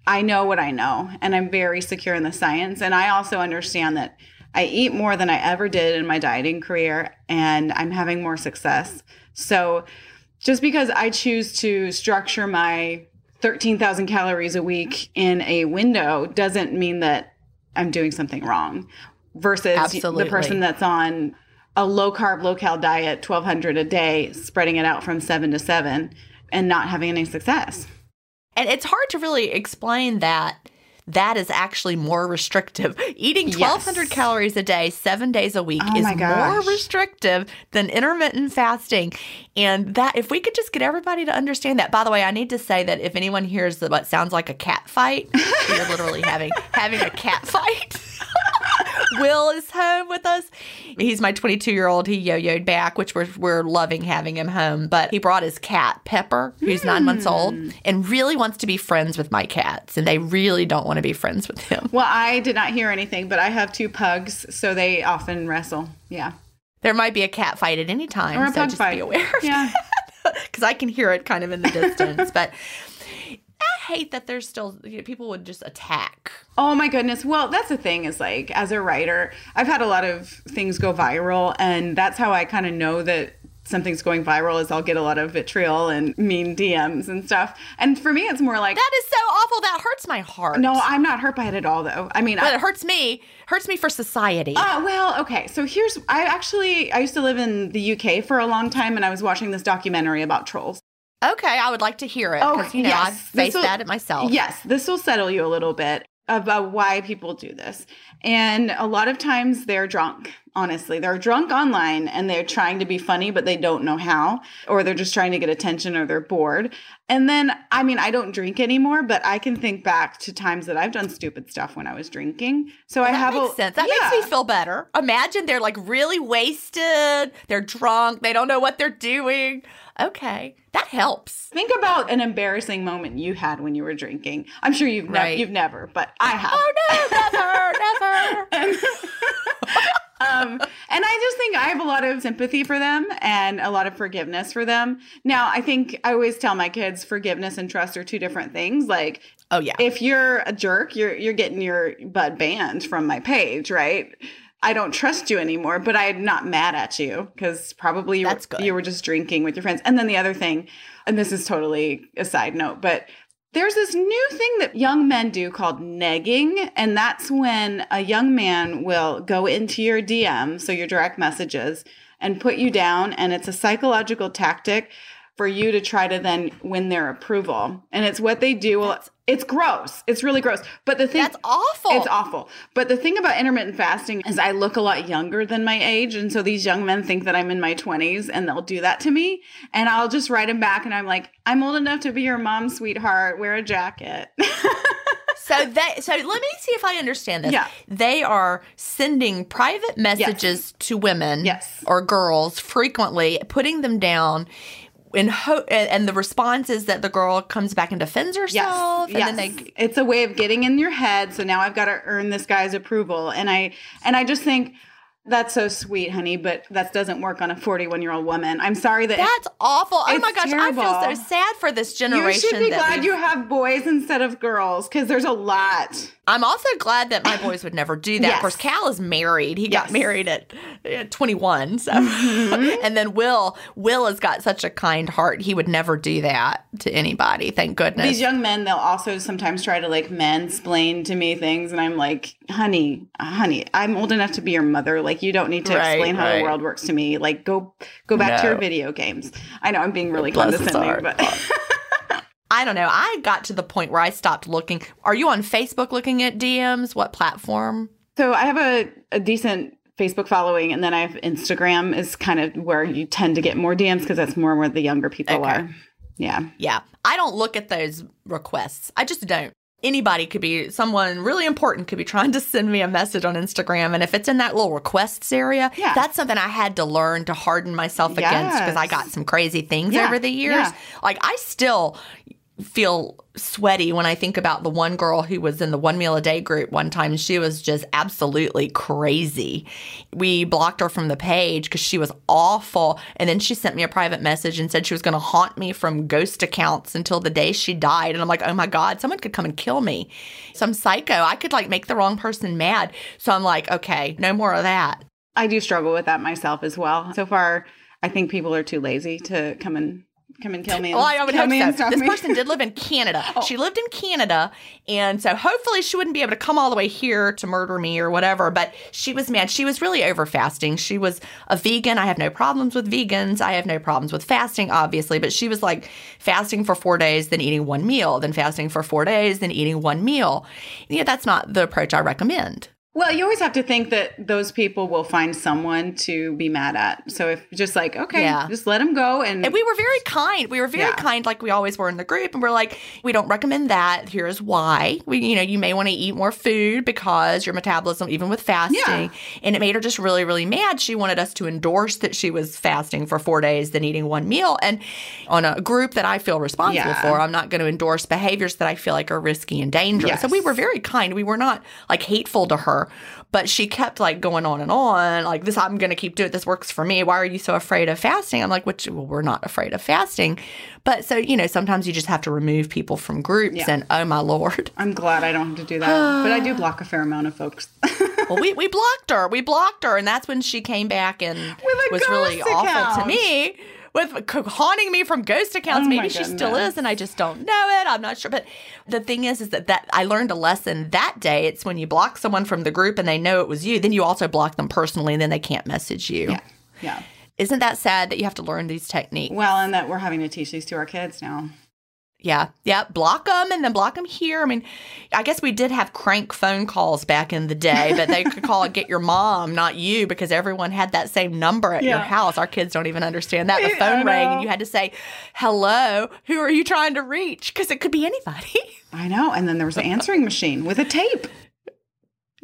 I know what I know, and I'm very secure in the science. And I also understand that I eat more than I ever did in my dieting career, and I'm having more success. So just because I choose to structure my 13,000 calories a week in a window doesn't mean that I'm doing something wrong versus Absolutely. the person that's on a low carb, low cal diet, 1200 a day, spreading it out from seven to seven and not having any success. And it's hard to really explain that that is actually more restrictive. [laughs] Eating Yes. 1,200 calories a day, seven days a week, Oh is more restrictive than intermittent fasting. And that, if we could just get everybody to understand that. By the way, I need to say that if anyone hears what sounds like a cat fight, you're literally having [laughs] having a cat fight. [laughs] [laughs] Will is home with us. He's my 22 year old. He yo yoed back, which we're, we're loving having him home. But he brought his cat, Pepper, who's nine months hmm. old, and really wants to be friends with my cats. And they really don't want to be friends with him. Well, I did not hear anything, but I have two pugs, so they often wrestle. Yeah. There might be a cat fight at any time. Or a so pug just fight. be aware Yeah. [laughs] because I can hear it kind of in the distance. [laughs] but hate that there's still you know, people would just attack. Oh my goodness. Well, that's the thing is like as a writer, I've had a lot of things go viral and that's how I kind of know that something's going viral is I'll get a lot of vitriol and mean DMs and stuff. And for me it's more like That is so awful. That hurts my heart. no, I'm not hurt by it at all though. I mean, but I, it hurts me. Hurts me for society. Oh, well, okay. So here's I actually I used to live in the UK for a long time and I was watching this documentary about trolls. Okay, I would like to hear it Oh, because you know yes. I've faced will- that at myself. Yes, this will settle you a little bit about uh, why people do this. And a lot of times they're drunk, honestly. They're drunk online and they're trying to be funny, but they don't know how, or they're just trying to get attention or they're bored. And then, I mean, I don't drink anymore, but I can think back to times that I've done stupid stuff when I was drinking. So I have makes a sense. That yeah. makes me feel better. Imagine they're like really wasted. They're drunk. They don't know what they're doing. Okay, that helps. Think about an embarrassing moment you had when you were drinking. I'm sure you've never, you've never, but I oh, have. Oh no, never, [laughs] never. [laughs] um, and I just think I have a lot of sympathy for them and a lot of forgiveness for them. Now, I think I always tell my kids forgiveness and trust are two different things. Like, Oh yeah. if you're a jerk, you're you're getting your butt banned from my page, right? I don't trust you anymore, but I'm not mad at you because probably you, That's were, good. you were just drinking with your friends. And then the other thing, and this is totally a side note, but there's this new thing that young men do called negging. And that's when a young man will go into your DM, so your direct messages, and put you down. And it's a psychological tactic for you to try to then win their approval. And it's what they do. Well, it's gross. It's really gross. But the thing That's awful. it's awful. But the thing about intermittent fasting is I look a lot younger than my age. And so these young men think that I'm in my 20s and they'll do that to me. And I'll just write them back and I'm like, I'm old enough to be your mom, sweetheart. Wear a jacket. [laughs] So they so let me see if I understand this. Yeah. They are sending private messages to women Yes. or girls frequently, putting them down in ho- and and the response is that the girl comes back and defends herself yes. and yes. then they it's a way of getting in your head. So now I've got to earn this guy's approval. And I and I just think that's so sweet, honey, but that doesn't work on a 41 year old woman. I'm sorry that That's awful. Oh my gosh, I feel so sad for this generation. you should be glad we've- you have boys instead of girls because there's a lot. I'm also glad that my boys would never do that. Yes. Of course, Cal is married. He Yes. Mm-hmm. got married at, at 21. So, [laughs] and then Will, Will has got such a kind heart. He would never do that to anybody. Thank goodness. These young men, they'll also sometimes try to like mansplain to me things, and I'm like, honey, honey, I'm old enough to be your mother. Like, you don't need to Right, explain how right. the world works to me. Like, go go back to your video games. I know I'm being really Bless his condescending, heart. but [laughs] I don't know. I got to the point where I stopped looking. Are you on Facebook looking at DMs? What platform? so I have a, a decent Facebook following, and then I have Instagram is kind of where you tend to get more DMs because that's more where the younger people Okay. are. Yeah. Yeah. I don't look at those requests. I just don't. Anybody could be someone really important could be trying to send me a message on Instagram. And if it's in that little requests area, Yeah. that's something I had to learn to harden myself against because I got some crazy things Yeah, over the years. yeah. Like I still feel sweaty when I think about the one girl who was in the one meal a day group one time. She was just absolutely crazy. We blocked her from the page because she was awful. And then she sent me a private message and said she was going to haunt me from ghost accounts until the day she died. And I'm like, oh my God, someone could come and kill me. Some psycho. I could like make the wrong person mad. So I'm like, okay, no more of that. I do struggle with that myself as well. So far, I think people are too lazy to come and come and kill me. And, Well, I would hope me so. This me. Oh. person did live in [laughs] Canada. Oh. She lived in Canada, and so hopefully she wouldn't be able to come all the way here to murder me or whatever. But she was mad. She was really over fasting. She was a vegan. I have no problems with vegans. I have no problems with fasting, obviously. But she was like fasting for four days, then eating one meal, then fasting for four days, then eating one meal. Yeah, that's not the approach I recommend. Well, you always have to think that those people will find someone to be mad at. So if just like, okay, Yeah. just let them go. And, And we were very kind. We were very Yeah. kind, like we always were in the group. And we're like, we don't recommend that. Here's why. We, you know, you may want to eat more food because your metabolism, even with fasting. Yeah. And it made her just really, really mad. She wanted us to endorse that she was fasting for four days, then eating one meal. And on a group that I feel responsible for, I'm not going to endorse behaviors that I feel like are risky and dangerous. So we were very kind. We were not like hateful to her. But she kept like going on and on, like this. I'm going to keep doing it. This works for me. Why are you so afraid of fasting? I'm like, which well, we're not afraid of fasting, but so you know, sometimes you just have to remove people from groups. Yeah. And oh my lord, I'm glad I don't have to do that. but I do [sighs] block a fair amount of folks. well, we we blocked her. We blocked her, and that's when she came back and was really ghost awful to me. With haunting me from ghost accounts, Oh maybe she still is, and I just don't know it. I'm not sure, but the thing is, is that that I learned a lesson that day. It's when you block someone from the group and they know it was you, then you also block them personally, and then they can't message you. yeah. Yeah. Isn't that sad that you have to learn these techniques? Well, and that we're having to teach these to our kids now. Yeah, yeah. Block them and then block them here. I mean, I guess we did have crank phone calls back in the day, but they could call it "Get Your Mom," not you, because everyone had that same number at your house. Our kids don't even understand that. The phone rang, and you had to say, "Hello, who are you trying to reach?" Because it could be anybody. I know. And then there was an answering machine with a tape.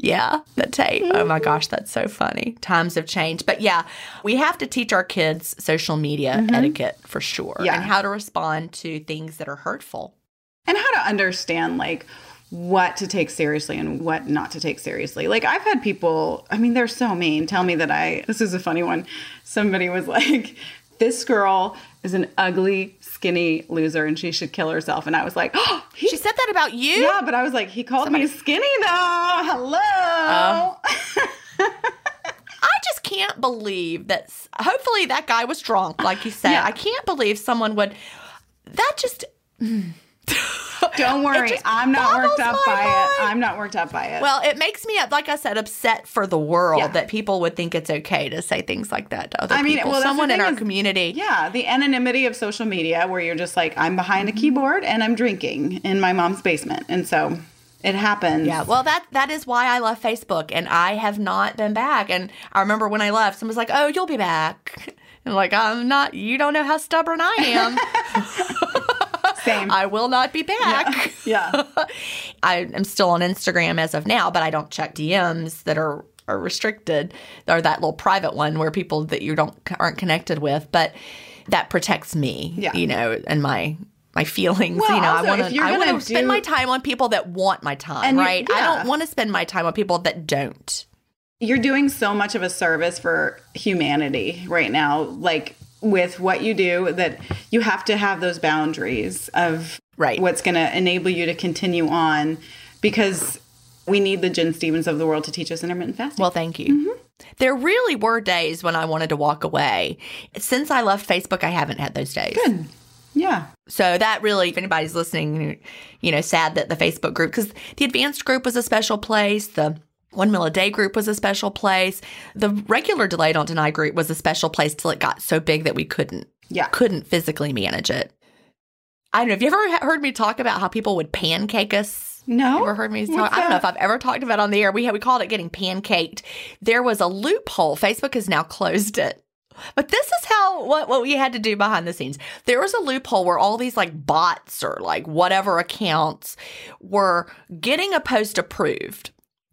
Yeah, the tape. Oh my gosh, that's so funny. Times have changed. But yeah, we have to teach our kids social media etiquette for sure Mm-hmm. Yeah. and how to respond to things that are hurtful. and how to understand like what to take seriously and what not to take seriously. Like I've had people, I mean, they're so mean, tell me that I this is a funny one. Somebody was [laughs] like, This girl is an ugly, skinny loser and she should kill herself. And I was like, Oh, [gasps] he She said that about you? Yeah, but I was like, he called me skinny though. Hello. Uh, I just can't believe that. Hopefully, that guy was drunk, like you said. Yeah. I can't believe someone would. That just. Don't [laughs] worry, I'm not worked up by mind. it. I'm not worked up by it. Well, it makes me, like I said, upset for the world Yeah. that people would think it's okay to say things like that to other I mean, people. well, Someone in our is- community. yeah, the anonymity of social media where you're just like, I'm behind Mm-hmm. a keyboard and I'm drinking in my mom's basement. And so it happens. Yeah, well, that that is why I love Facebook, and I have not been back. And I remember when I left, someone was like, "Oh, you'll be back." And like, I'm not. You don't know how stubborn I am. [laughs] Same. I will not be back. [laughs] yeah. [laughs] I am still on Instagram as of now, but I don't check DMs that are are restricted or that little private one where people that you don't aren't connected with. But that protects me, Yeah. you know, and my my feelings. Well, you know, also, I want to I want gonna spend my time on people that want my time, right? I don't want to spend my time on people that don't. You're doing so much of a service for humanity right now, like with what you do, that you have to have those boundaries of Right. what's going to enable you to continue on because we need the Gin Stephens of the world to teach us intermittent fasting. Well, thank you. Mm-hmm. There really were days when I wanted to walk away. Since I left Facebook, I haven't had those days. Good. yeah. So that really, if anybody's listening, you know, sad that the Facebook group, because the advanced group was a special place. The one meal a day group was a special place. The regular delay don't deny group was a special place till it got so big that we couldn't, Yeah. couldn't physically manage it. I don't know. Have you ever heard me talk about how people would pancake us? No. Ever heard me talk? I don't know if I've ever talked about it on the air. We had, we called it getting pancaked. There was a loophole. Facebook has now closed it. But this is how what what we had to do behind the scenes. There was a loophole where all these like bots or like whatever accounts were getting a post approved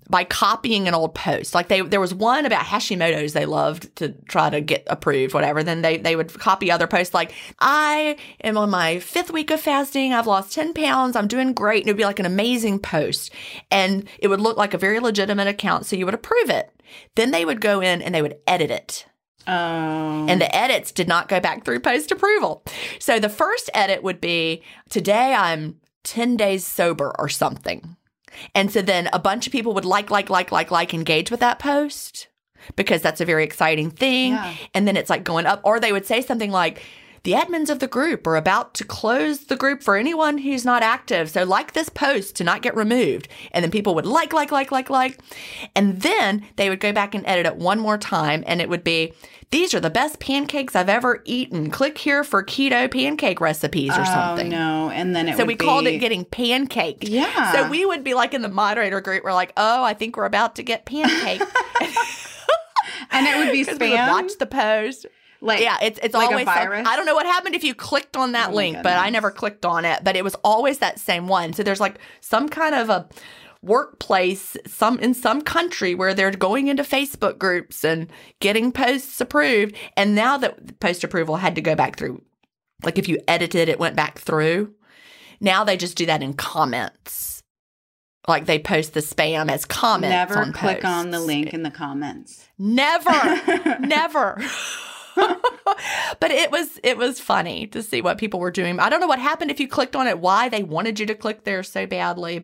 by copying an old post. Like they there was one about Hashimoto's they loved to try to get approved, whatever. Then they they would copy other posts like, I am on my fifth week of fasting, I've lost 10 pounds, I'm doing great. And it would be like an amazing post. And it would look like a very legitimate account, so you would approve it. Then they would go in and they would edit it. Oh. And the edits did not go back through post approval. So the first edit would be today I'm 10 days sober or something. And so then a bunch of people would like, like, like, like, like, engage with that post because that's a very exciting thing. Yeah. And then it's like going up, or they would say something like, the admins of the group are about to close the group for anyone who's not active. So like this post to not get removed. And then people would like, like, like, like, like. And then they would go back and edit it one more time. And it would be, these are the best pancakes I've ever eaten. Click here for keto pancake recipes or oh, something. Oh, no. And then it So we called it getting pancaked. Yeah. So we would be like in the moderator group, we're like, oh, I think we're about to get pancake. [laughs] and it would be [laughs] Because we would spam. watch the post. like Yeah, it's it's like always some-? I don't know what happened if you clicked on that Oh link, but I never clicked on it. But it was always that same one. So there's like some kind of a workplace some in some country where they're going into Facebook groups and getting posts approved. And now that post approval had to go back through, like if you edited it went back through. Now they just do that in comments. Like they post the spam as comments. never on click on the link in the comments. Never, [laughs] never. [laughs] but it was it was funny to see what people were doing. I don't know what happened if you clicked on it. Why they wanted you to click there so badly.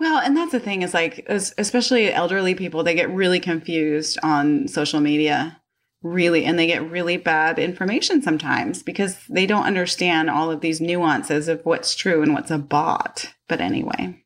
Well, and that's the thing is like, especially elderly people, they get really confused on social media, really, and they get really bad information sometimes because they don't understand all of these nuances of what's true and what's a bot. But anyway.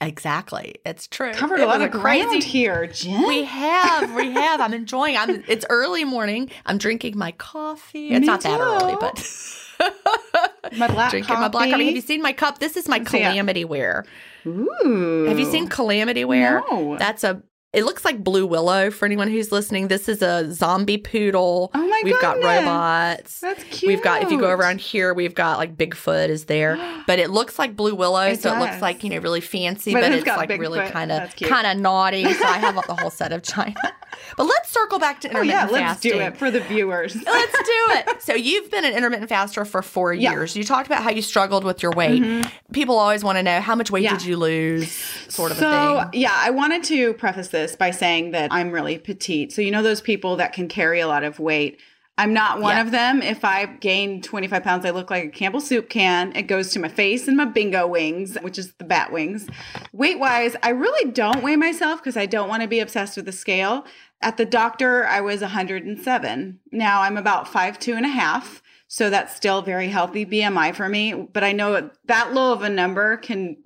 Exactly. It's true. Covered a lot of crazy here, Gin. We have. We [laughs] have. I'm enjoying. I'm it's early morning. I'm drinking my coffee. It's Me not too. that early, but my black [laughs] drinking coffee. my black coffee. Have you seen my cup? This is my Calamityware. Ooh. Have you seen Calamityware? No. That's a it looks like Blue Willow for anyone who's listening. This is a zombie poodle. Oh my We've got robots. That's cute. We've got if you go around here, we've got like Bigfoot is there, [gasps] but it looks like Blue Willow, It so it looks like you know really fancy, But but, it's like really kind of kind of naughty. So I have [laughs] the whole set of China. But let's circle back to Oh yeah, intermittent let's do it for the viewers. [laughs] Let's do it. [laughs] So you've been an intermittent faster for four Yeah. Mm-hmm. years. You talked about how you struggled with your weight. People always want to know how much weight Yeah. did you lose, sort of so, a thing. yeah, I wanted to preface this by saying that I'm really petite. So, you know, those people that can carry a lot of weight. I'm not one Yeah. of them. If I gain 25 pounds, I look like a Campbell soup can. It goes to my face and my bingo wings, which is the bat wings. Weight wise, I really don't weigh myself because I don't want to be obsessed with the scale. At the doctor, I was 107. Now I'm about five two and a half. So that's still very healthy BMI for me. But I know that low of a number can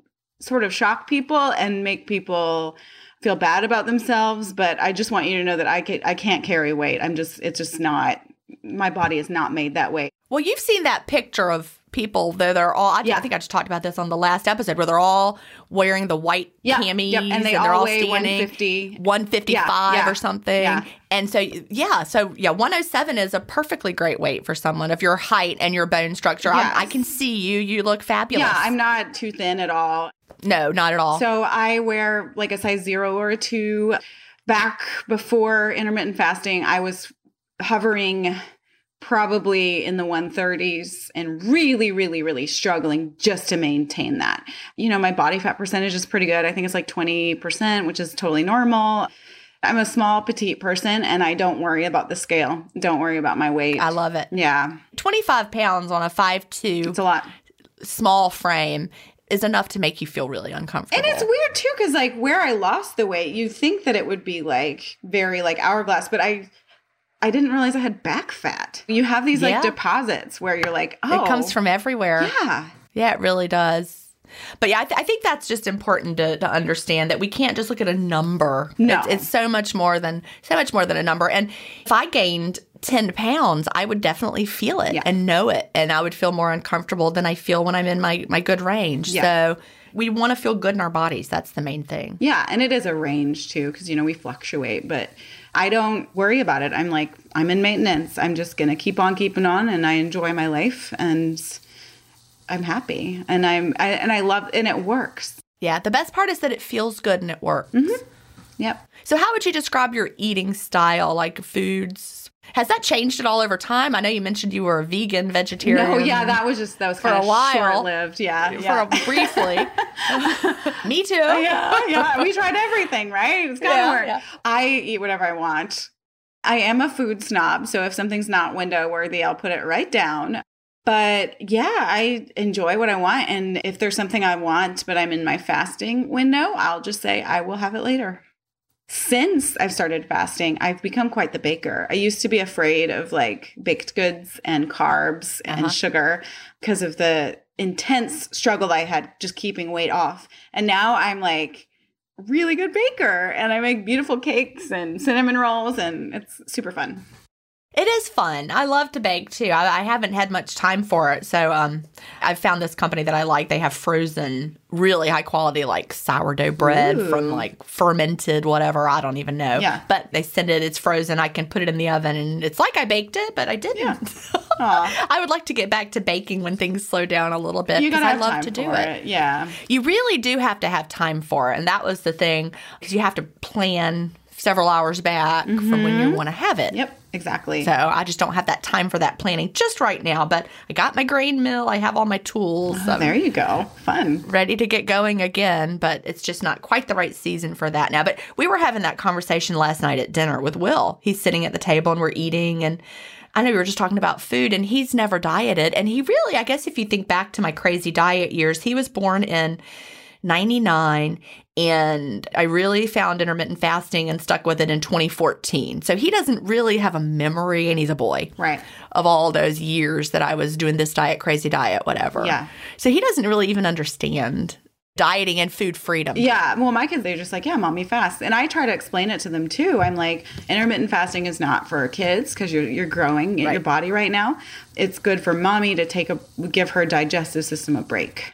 sort of shock people and make people feel bad about themselves but i just want you to know that i can i can't carry weight i'm just it's just not my body is not made that way Well, you've seen that picture of people, though they're all, I, Yeah. I think I just talked about this on the last episode, where they're all wearing the white Yeah, camis yep, and they are all all standing 150. 155 Yeah, yeah, or something. And so, yeah, so yeah, 107 is a perfectly great weight for someone of your height and your bone structure. Yes. I, I can see you. You look fabulous. yeah i'm not too thin at all No, not at all. so i wear like a size zero or a two. Back before intermittent fasting i was hovering probably in the 130s and really really really struggling just to maintain that. You know my body fat percentage is pretty good. I think it's like 20% which is totally normal. I'm a small petite person and i don't worry about the scale. Don't worry about my weight. I love it. yeah. 25 pounds on a 5'2 it's a lot. small frame is enough to make you feel really uncomfortable. And it's weird too, because like where I lost the weight, you think that it would be like very like hourglass, but I I didn't realize I had back fat. You have these like Yeah. deposits where you're like, oh, It comes oh. from everywhere. yeah, Yeah, it really does. But yeah, I, th- I think that's just important to, to understand that we can't just look at a number. No. It's, it's so much more than so much more than a number. And if I gained ten pounds, I would definitely feel it Yeah. and know it, and I would feel more uncomfortable than I feel when I'm in my my good range. Yeah. So we want to feel good in our bodies. That's the main thing. yeah, and it is a range too, because you know we fluctuate, but I don't worry about it. I'm like I'm in maintenance. I'm just gonna keep on keeping on, and I enjoy my life, and I'm happy, and I'm I, and I love, and it works. Yeah, the best part is that it feels good and it works. Mm-hmm. Yep. So, how would you describe your eating style, like foods? Has that changed at all over time? I know you mentioned you were a vegan, vegetarian. No, yeah, that was just that was For kind a of while. short lived. Yeah, for yeah. a, briefly. [laughs] Me too. yeah, yeah. We tried everything, right? It's gotta work. yeah. I eat whatever I want. I am a food snob, so if something's not window worthy, I'll put it right down. But yeah, I enjoy what I want. And if there's something I want, but I'm in my fasting window, I'll just say I will have it later. Since I've started fasting, I've become quite the baker. I used to be afraid of like baked goods and carbs Uh-huh. and sugar because of the intense struggle I had just keeping weight off. And now I'm like really good baker and I make beautiful cakes and cinnamon rolls and it's super fun. It is fun. I love to bake too. I, I haven't had much time for it, so um, I've found this company that I like. They have frozen, really high quality, like sourdough bread Ooh. from like fermented whatever. I don't even know. Yeah. But they send it. It's frozen. I can put it in the oven, and it's like I baked it, but I didn't. Yeah. [laughs] I would like to get back to baking when things slow down a little bit because I love time to do for it. Yeah. You really do have to have time for it. And that was the thing because you have to plan several hours back from when you mm-hmm. want to have it. Yep, exactly. So I just don't have that time for that planning just right now. But I got my grain mill. I have all my tools. Oh, there you go. Fun. ready to get going again, but it's just not quite the right season for that now. But we were having that conversation last night at dinner with Will. He's sitting at the table and we're eating and I know we were just talking about food and he's never dieted and he really, I guess if you think back to my crazy diet years, he was born in 99 and I really found intermittent fasting and stuck with it in 2014. So he doesn't really have a memory and he's a boy Right. of all those years that I was doing this diet, crazy diet, whatever. Yeah. So he doesn't really even understand dieting and food freedom. Yeah, well, my kids, they're just like, yeah, mommy fast. And I try to explain it to them too. I'm like, intermittent fasting is not for kids because you're, you're growing in your body right now. It's good for mommy to take a, give her digestive system a break.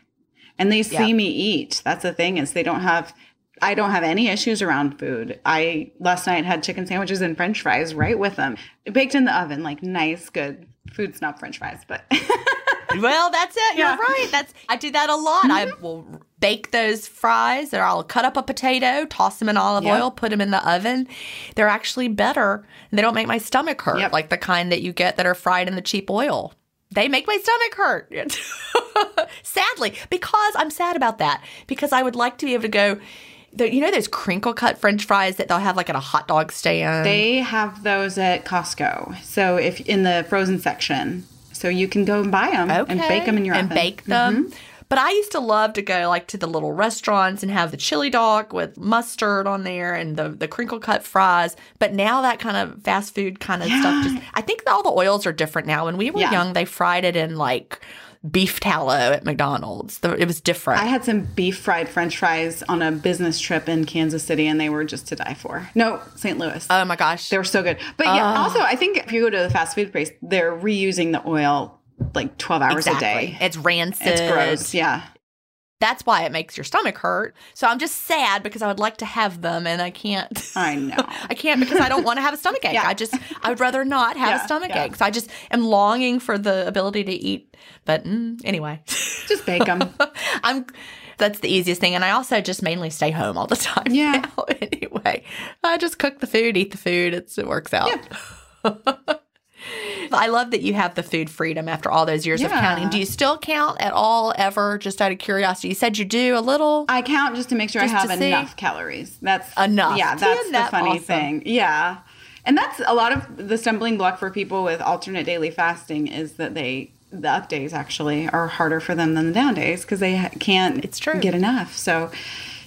And they see Yeah. me eat. That's the thing is they don't have, I don't have any issues around food. I last night had chicken sandwiches and french fries right with them, baked in the oven, like nice, good food not french fries. But [laughs] Well, that's it. You're Yeah. Mm-hmm. right. That's I do that a lot. I will bake those fries or I'll cut up a potato, toss them in olive Yep. oil, put them in the oven. They're actually better they don't make my stomach hurt Yep. like the kind that you get that are fried in the cheap oil. They make my stomach hurt. [laughs] Sadly, because I'm sad about that because I would like to be able to go you know those crinkle cut french fries that they'll have like at a hot dog stand? They have those at Costco. So if in the frozen section, so you can go and buy them and bake them in your and oven. Mm-hmm. bake them. But I used to love to go like to the little restaurants and have the chili dog with mustard on there and the the crinkle cut fries. But now that kind of fast food kind of stuff just I think all the oils are different now. When we were Yeah. young, they fried it in like beef tallow at McDonald's. It was different. I had some beef fried French fries on a business trip in Kansas City, and they were just to die for. No, St. Louis. oh my gosh. they were so good. But yeah, oh. also I think if you go to the fast food place, they're reusing the oil like twelve hours exactly. a day. It's rancid. It's gross. Yeah. That's why it makes your stomach hurt. So I'm just sad because I would like to have them and I can't. I [laughs] know. I can't because I don't want to have a stomach ache. [laughs] Yeah. I just I would rather not have Yeah, a stomach yeah. ache. So I just am longing for the ability to eat. But mm, anyway, Just bake them. [laughs] I'm. That's the easiest thing, and I also just mainly stay home all the time. Yeah. now, anyway, I just cook the food, eat the food. It's, it works out. I love that you have the food freedom after all those years of counting. Do you still count at all ever? Just out of curiosity, you said you do a little. I count just to make sure I have to see? enough calories. That's Enough. Yeah, that's Isn't the that funny awesome? thing. Yeah. And that's a lot of the stumbling block for people with alternate daily fasting is that they the up days actually are harder for them than the down days because they can't It's true. get enough. So,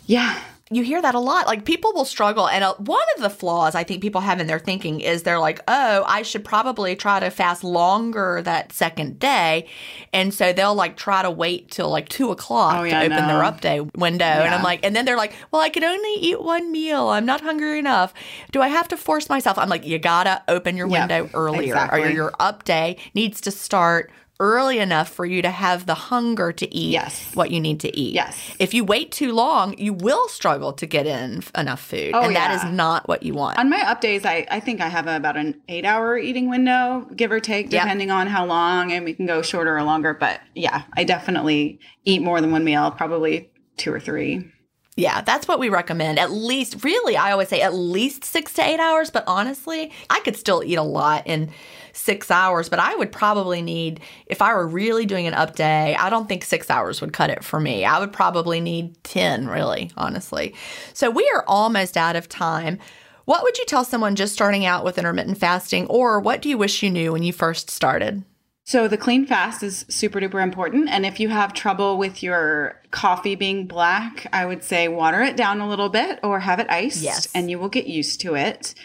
yeah. You hear that a lot. Like people will struggle. And uh, one of the flaws I think people have in their thinking is they're like, oh, I should probably try to fast longer that second day. And so they'll like try to wait till like two o'clock Oh, yeah, to open their know. up day window. And I'm like, and then they're like, well, I can only eat one meal. I'm not hungry enough. Do I have to force myself? I'm like, you gotta open your Yeah, window earlier or exactly. your, your up day needs to start early enough for you to have the hunger to eat Yes. what you need to eat. Yes. If you wait too long, you will struggle to get in enough food. Oh, and that yeah. is not what you want. On my up days, I, I think I have about an eight hour eating window, give or take, Yep. depending on how long, and we can go shorter or longer. But yeah, I definitely eat more than one meal, probably two or three. yeah, that's what we recommend. At least, really, I always say at least six to eight hours. But honestly, I could still eat a lot in six hours. But I would probably need, if I were really doing an up day, I don't think six hours would cut it for me. I would probably need 10, really, honestly. So we are almost out of time. What would you tell someone just starting out with intermittent fasting, or what do you wish you knew when you first started? So the clean fast is super duper important. And if you have trouble with your coffee being black, I would say water it down a little bit or have it iced Yes. and you will get used to it.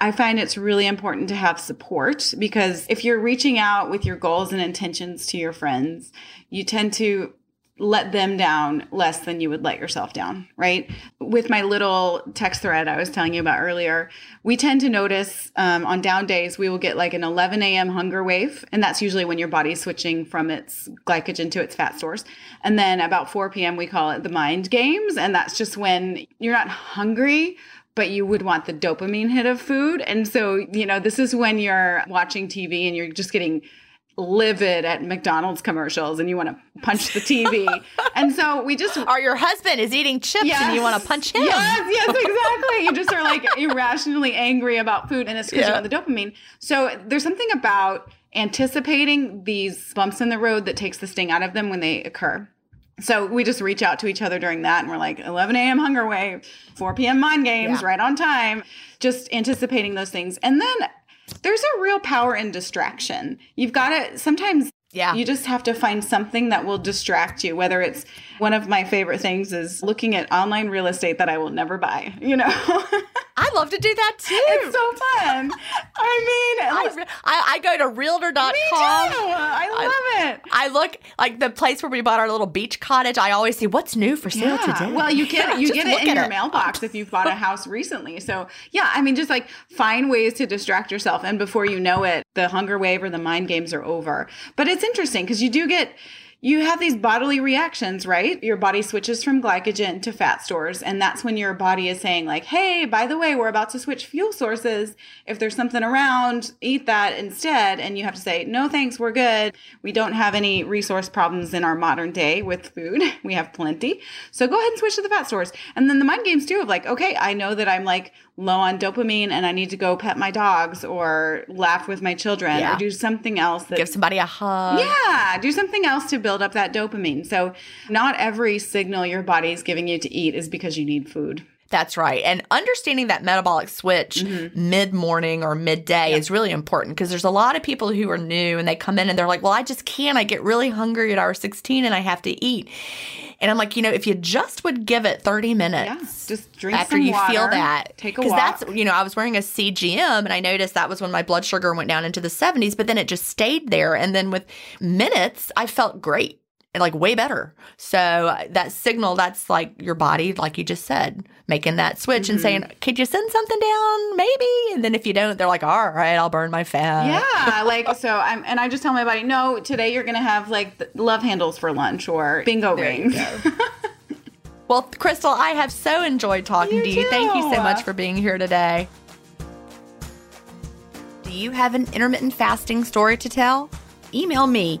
I find it's really important to have support because if you're reaching out with your goals and intentions to your friends, you tend to let them down less than you would let yourself down, right? With my little text thread I was telling you about earlier, we tend to notice um, on down days, we will get like an 11 a.m. hunger wave. And that's usually when your body's switching from its glycogen to its fat stores. And then about 4 p.m., we call it the mind games. And that's just when you're not hungry, but you would want the dopamine hit of food. And so, you know, this is when you're watching TV and you're just getting livid at McDonald's commercials and you want to punch the TV. [laughs] and so we just or your husband is eating chips yes, and you want to punch him. Yes, yes, [laughs] exactly. you just are like irrationally angry about food and it's because yeah. you want the dopamine. So there's something about anticipating these bumps in the road that takes the sting out of them when they occur. So we just reach out to each other during that and we're like 11 a.m. hunger wave, 4 p.m. mind games, yeah. right on time, just anticipating those things. And then there's a real power in distraction. You've got to sometimes yeah. You just have to find something that will distract you, whether it's one of my favorite things is looking at online real estate that I will never buy, you know? [laughs] I love to do that too. It's so fun. I mean, [laughs] I, I, I go to realtor.com. Me too. I love I, it. I look like the place where we bought our little beach cottage. I always see what's new for sale yeah. today. Well, you get. [laughs] You get it in your it. mailbox if you've bought a house recently. So, yeah, I mean, just like find ways to distract yourself. And before you know it, the hunger wave or the mind games are over. But it's interesting because you do get you have these bodily reactions, right? Your body switches from glycogen to fat stores. And that's when your body is saying, like, hey, by the way, we're about to switch fuel sources. If there's something around, eat that instead. And you have to say, no, thanks, we're good. We don't have any resource problems in our modern day with food. [laughs] We have plenty. So go ahead and switch to the fat stores. And then the mind games too of like, okay, I know that I'm like low on dopamine and I need to go pet my dogs or laugh with my children yeah. or do something else that give somebody a hug. Yeah, do something else to build up that dopamine. So not every signal your body is giving you to eat is because you need food. That's right. And understanding that metabolic switch mm-hmm. mid morning or midday yep. is really important because there's a lot of people who are new and they come in and they're like, well, I just can't. I get really hungry at hour 16 and I have to eat. And I'm like, you know, if you just would give it 30 minutes, yeah, just drink after you water, feel that, take a walk. Because that's, you know, I was wearing a CGM and I noticed that was when my blood sugar went down into the 70s, but then it just stayed there. And then with minutes, I felt great and like way better. So that signal, that's like your body, like you just said, making that switch mm-hmm. and saying, "Could you send something down, maybe?" And then if you don't, they're like, "All right, I'll burn my fat." Yeah, [laughs] like so. I'm and I just tell my body, "No, today you're gonna have like love handles for lunch or bingo there rings." [laughs] well, Crystal, I have so enjoyed talking you to you. Thank you so much for being here today. Do you have an intermittent fasting story to tell? Email me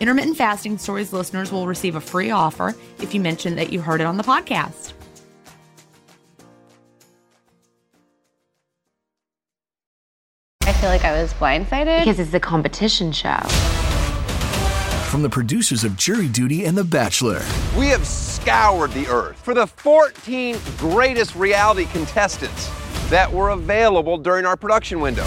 Intermittent Fasting Stories listeners will receive a free offer if you mention that you heard it on the podcast. I feel like I was blindsided because it's a competition show. From the producers of Jury Duty and The Bachelor, we have scoured the earth for the 14 greatest reality contestants that were available during our production window